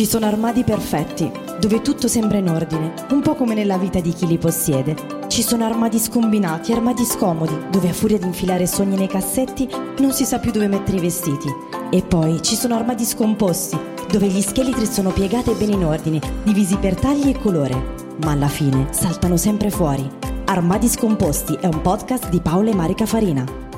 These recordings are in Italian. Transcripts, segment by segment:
Ci sono armadi perfetti, dove tutto sembra in ordine, un po' come nella vita di chi li possiede. Ci sono armadi scombinati, armadi scomodi, dove a furia di infilare sogni nei cassetti non si sa più dove mettere i vestiti. E poi ci sono armadi scomposti, dove gli scheletri sono piegati bene in ordine, divisi per tagli e colore. Ma alla fine saltano sempre fuori. Armadi scomposti è un podcast di Paola e Marica Farina.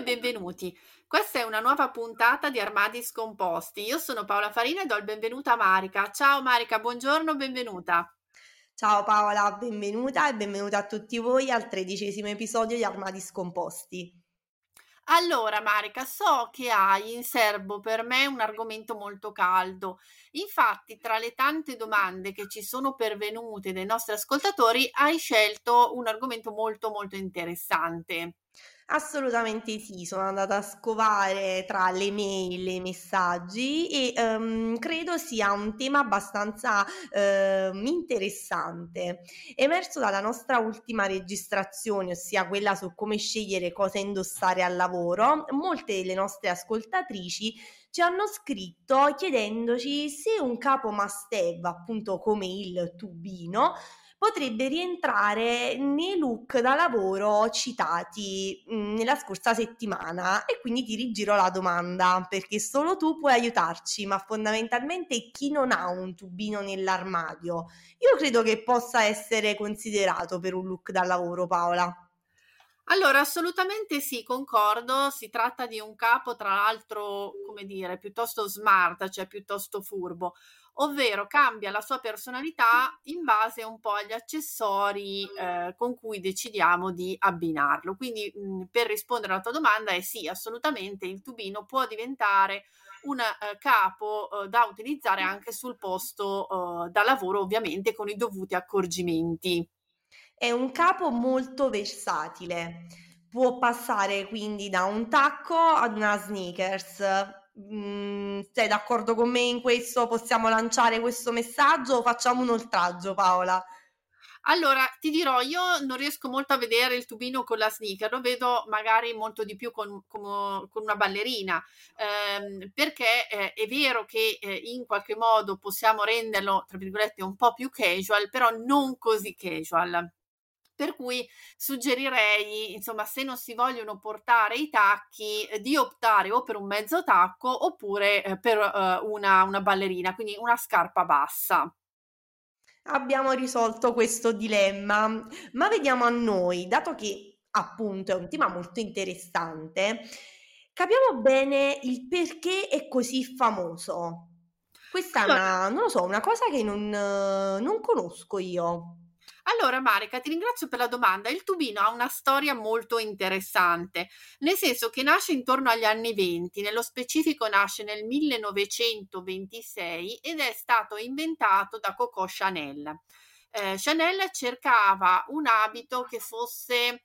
E benvenuti. Questa è una nuova puntata di Armadi Scomposti. Io sono Paola Farina e do il benvenuto a Marica. Ciao Marica, buongiorno, benvenuta. Ciao Paola, benvenuta e benvenuta a tutti voi al tredicesimo episodio di Armadi Scomposti. Allora, Marica, so che hai in serbo per me un argomento molto caldo. Infatti, tra le tante domande che ci sono pervenute dai nostri ascoltatori, hai scelto un argomento molto molto interessante. Assolutamente sì, sono andata a scovare tra le mail e i messaggi e ehm, credo sia un tema abbastanza ehm, interessante. Emerso dalla nostra ultima registrazione, ossia quella su come scegliere cosa indossare al lavoro, molte delle nostre ascoltatrici ci hanno scritto chiedendoci se un capo must have, appunto come il tubino, potrebbe rientrare nei look da lavoro citati mm, nella scorsa settimana e quindi ti rigiro la domanda perché solo tu puoi aiutarci, ma fondamentalmente chi non ha un tubino nell'armadio, io credo che possa essere considerato per un look da lavoro, Paola. Allora, assolutamente sì, concordo. Si tratta di un capo, tra l'altro, come dire, piuttosto smart, cioè piuttosto furbo ovvero cambia la sua personalità in base un po' agli accessori eh, con cui decidiamo di abbinarlo. Quindi mh, mhmm, per rispondere alla tua domanda è sì, assolutamente il tubino può diventare un eh, capo eh, da utilizzare anche sul posto eh, da lavoro, ovviamente con i dovuti accorgimenti. È un capo molto versatile. Può passare quindi da un tacco ad una sneakers, Mm, sei d'accordo con me in questo? Possiamo lanciare questo messaggio o facciamo un oltraggio, Paola? Allora, ti dirò, io non riesco molto a vedere il tubino con la sneaker, lo vedo magari molto di più con, con, con una ballerina, ehm, perché eh, è vero che eh, in qualche modo possiamo renderlo, tra virgolette, un po' più casual, però non così casual. Per cui suggerirei, insomma, se non si vogliono portare i tacchi, eh, di optare o per un mezzo tacco oppure eh, per eh, una, una ballerina, quindi una scarpa bassa. Abbiamo risolto questo dilemma, ma vediamo a noi, dato che appunto è un tema molto interessante, capiamo bene il perché è così famoso. Questa è una, non lo so, una cosa che non, non conosco io. Allora, Marica, ti ringrazio per la domanda. Il tubino ha una storia molto interessante, nel senso che nasce intorno agli anni 20, nello specifico nasce nel 1926 ed è stato inventato da Coco Chanel. Eh, Chanel cercava un abito che fosse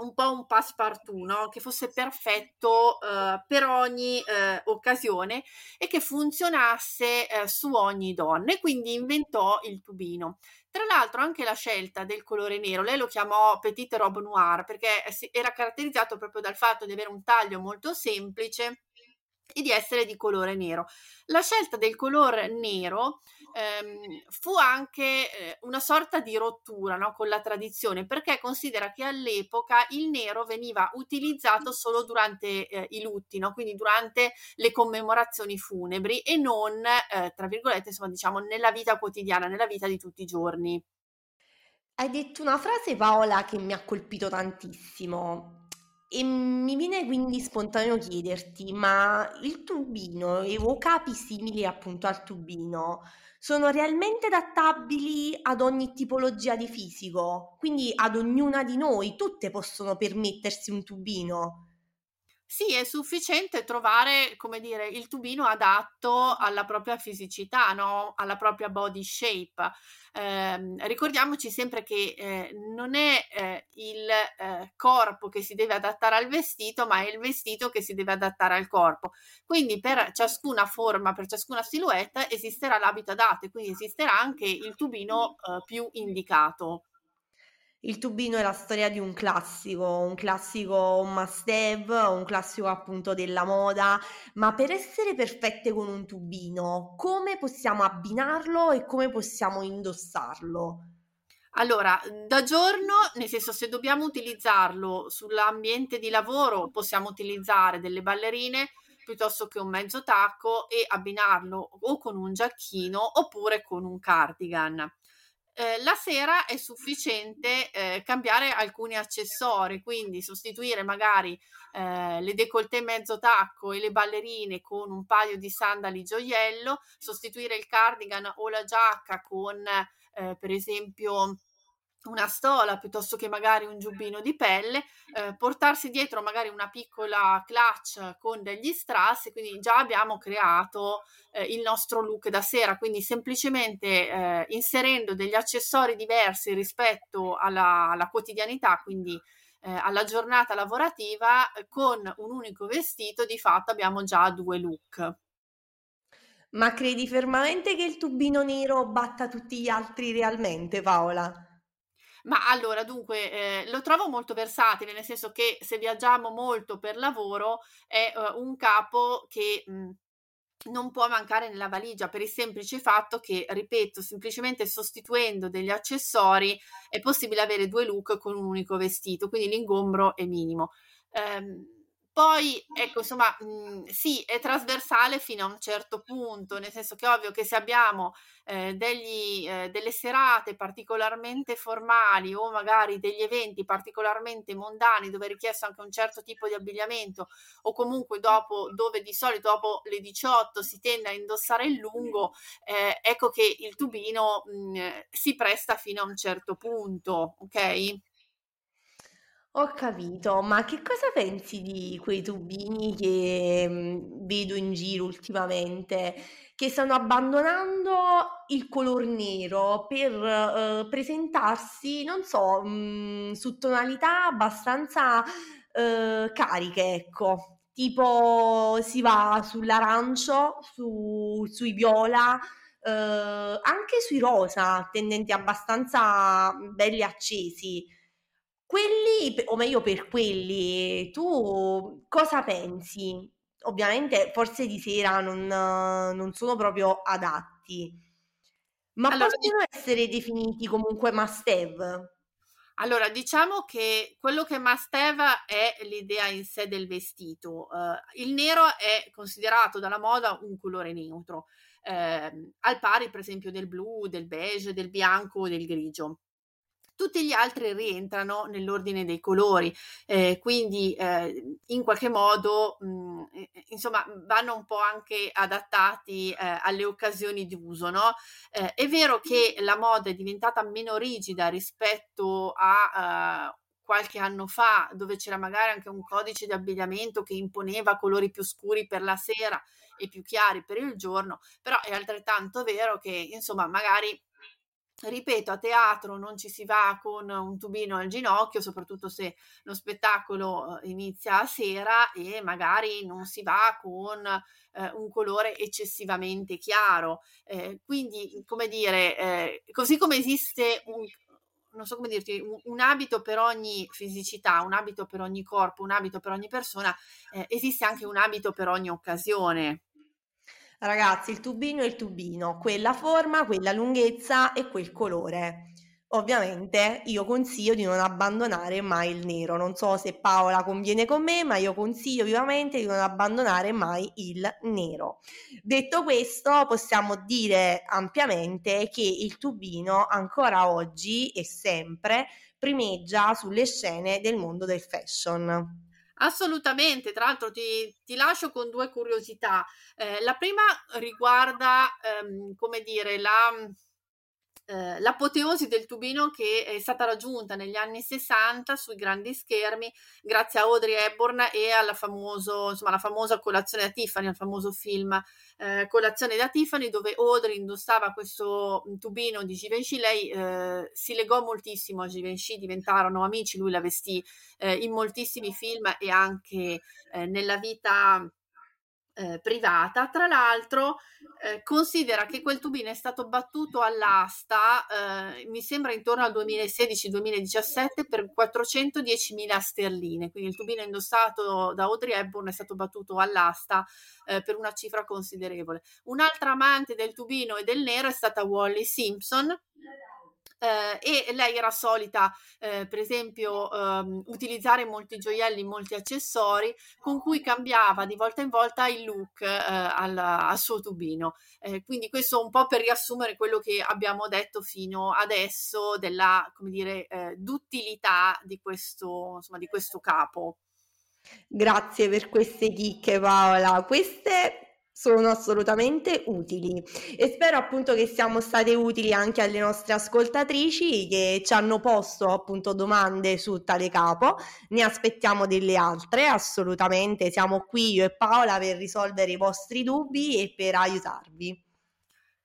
un po' un passepartout, no? che fosse perfetto uh, per ogni uh, occasione e che funzionasse uh, su ogni donna e quindi inventò il tubino. Tra l'altro anche la scelta del colore nero, lei lo chiamò petite robe noir perché era caratterizzato proprio dal fatto di avere un taglio molto semplice e di essere di colore nero. La scelta del colore nero ehm, fu anche eh, una sorta di rottura no, con la tradizione, perché considera che all'epoca il nero veniva utilizzato solo durante eh, i lutti, no? quindi durante le commemorazioni funebri e non, eh, tra virgolette, insomma, diciamo, nella vita quotidiana, nella vita di tutti i giorni. Hai detto una frase, Paola, che mi ha colpito tantissimo. E mi viene quindi spontaneo chiederti, ma il tubino e o capi simili appunto al tubino sono realmente adattabili ad ogni tipologia di fisico? Quindi ad ognuna di noi, tutte possono permettersi un tubino? Sì, è sufficiente trovare, come dire, il tubino adatto alla propria fisicità, no? alla propria body shape. Eh, ricordiamoci sempre che eh, non è eh, il eh, corpo che si deve adattare al vestito, ma è il vestito che si deve adattare al corpo. Quindi per ciascuna forma, per ciascuna silhouette esisterà l'abito adatto e quindi esisterà anche il tubino eh, più indicato. Il tubino è la storia di un classico, un classico must have, un classico appunto della moda, ma per essere perfette con un tubino, come possiamo abbinarlo e come possiamo indossarlo? Allora, da giorno, nel senso se dobbiamo utilizzarlo sull'ambiente di lavoro, possiamo utilizzare delle ballerine piuttosto che un mezzo tacco e abbinarlo o con un giacchino oppure con un cardigan. Eh, la sera è sufficiente eh, cambiare alcuni accessori, quindi sostituire magari eh, le décolleté mezzo tacco e le ballerine con un paio di sandali gioiello, sostituire il cardigan o la giacca con eh, per esempio una stola piuttosto che magari un giubbino di pelle, eh, portarsi dietro magari una piccola clutch con degli strass quindi già abbiamo creato eh, il nostro look da sera, quindi semplicemente eh, inserendo degli accessori diversi rispetto alla, alla quotidianità, quindi eh, alla giornata lavorativa, con un unico vestito di fatto abbiamo già due look. Ma credi fermamente che il tubino nero batta tutti gli altri realmente, Paola? Ma allora, dunque, eh, lo trovo molto versatile, nel senso che se viaggiamo molto per lavoro è uh, un capo che mh, non può mancare nella valigia per il semplice fatto che, ripeto, semplicemente sostituendo degli accessori è possibile avere due look con un unico vestito, quindi l'ingombro è minimo. Um, poi, ecco, insomma, mh, mhmm, sì, è trasversale fino a un certo punto, nel senso che è ovvio che se abbiamo eh, degli, eh, delle serate particolarmente formali o magari degli eventi particolarmente mondani dove è richiesto anche un certo tipo di abbigliamento o comunque dopo, dove di solito dopo le 18 si tende a indossare il lungo, eh, ecco che il tubino mh, mhmm, si presta fino a un certo punto, ok? Ho capito, ma che cosa pensi di quei tubini che mm, vedo in giro ultimamente, che stanno abbandonando il color nero per eh, presentarsi, non so, mh, su tonalità abbastanza eh, cariche, ecco. Tipo si va sull'arancio, su- sui viola, eh, anche sui rosa, tendenti abbastanza belli accesi. Quelli, o meglio per quelli, tu cosa pensi? Ovviamente forse di sera non, non sono proprio adatti, ma allora, possono essere definiti comunque must have? Allora, diciamo che quello che must have è l'idea in sé del vestito. Uh, il nero è considerato dalla moda un colore neutro, uh, al pari per esempio del blu, del beige, del bianco o del grigio tutti gli altri rientrano nell'ordine dei colori, eh, quindi eh, in qualche modo mh, mm, insomma vanno un po' anche adattati eh, alle occasioni di uso. No? Eh, è vero che la moda è diventata meno rigida rispetto a qualche anno fa, dove c'era magari anche un codice di abbigliamento che imponeva colori più scuri per la sera e più chiari per il giorno, però è altrettanto vero che insomma magari Ripeto, a teatro non ci si va con un tubino al ginocchio, soprattutto se lo spettacolo eh, inizia a sera e magari non si va con eh, un colore eccessivamente chiaro. Eh, quindi, come dire, eh, così come esiste un, non so come dirti, un, un, abito per ogni fisicità, un abito per ogni corpo, un abito per ogni persona, eh, esiste anche un abito per ogni occasione. Ragazzi, il tubino è il tubino, quella forma, quella lunghezza e quel colore. Ovviamente io consiglio di non abbandonare mai il nero. Non so se Paola conviene con me, ma io consiglio vivamente di non abbandonare mai il nero. Detto questo, possiamo dire ampiamente che il tubino ancora oggi e sempre primeggia sulle scene del mondo del fashion. Assolutamente, tra l'altro ti, ti, lascio con due curiosità. Eh, la prima riguarda, ehm, come dire, la eh, l'apoteosi del tubino che è stata raggiunta negli anni 60 sui grandi schermi grazie a Audrey Hepburn e alla, famoso, insomma, alla famosa colazione da Tiffany, al famoso film eh, Colazione da Tiffany dove Audrey indossava questo mm, tubino di Givenchy, lei eh, si legò moltissimo a Givenchy, diventarono amici, lui la vestì eh, in moltissimi film e anche eh, nella vita eh, privata. Tra l'altro, eh, considera che quel tubino è stato battuto all'asta, eh, mi sembra intorno al 2016-2017, per 410.000 sterline. Quindi il tubino indossato da Audrey Hepburn è stato battuto all'asta eh, per una cifra considerevole. Un'altra amante del tubino e del nero è stata Wally Simpson eh, e lei era solita, eh, per esempio, ehm, utilizzare molti gioielli, molti accessori con cui cambiava di volta in volta il look eh, al, al, suo tubino. Eh, quindi questo un po' per riassumere quello che abbiamo detto fino adesso della, come dire, eh, d'utilità di questo, insomma, di questo capo. Grazie per queste chicche Paola. Queste sono assolutamente utili e spero appunto che siamo state utili anche alle nostre ascoltatrici che ci hanno posto appunto domande su tale capo. Ne aspettiamo delle altre, assolutamente. Siamo qui io e Paola per risolvere i vostri dubbi e per aiutarvi.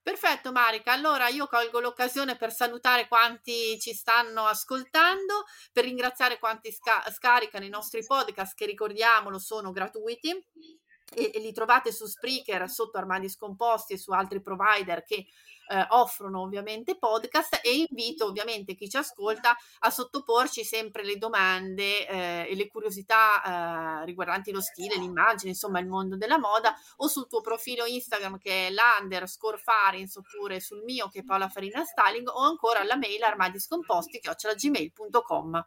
Perfetto Marica, allora io colgo l'occasione per salutare quanti ci stanno ascoltando, per ringraziare quanti sca- scaricano i nostri podcast che ricordiamolo sono gratuiti e, e li trovate su Spreaker, sotto Armadi Scomposti e su altri provider che eh, offrono ovviamente podcast e invito ovviamente chi ci ascolta a sottoporci sempre le domande eh, e le curiosità eh, riguardanti lo stile, l'immagine, insomma il mondo della moda o sul tuo profilo Instagram che è l'underscore farins oppure sul mio che è Paola Farina Styling o ancora alla mail armadiscomposti chiocciolagmail.com.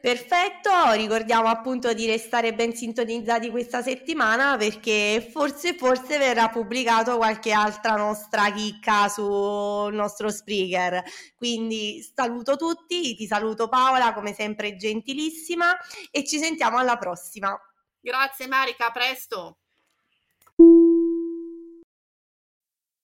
Perfetto, ricordiamo appunto di restare ben sintonizzati questa settimana perché forse forse verrà pubblicato qualche altra nostra chicca sul nostro speaker. Quindi saluto tutti, ti saluto Paola come sempre gentilissima e ci sentiamo alla prossima. Grazie Marica, a presto.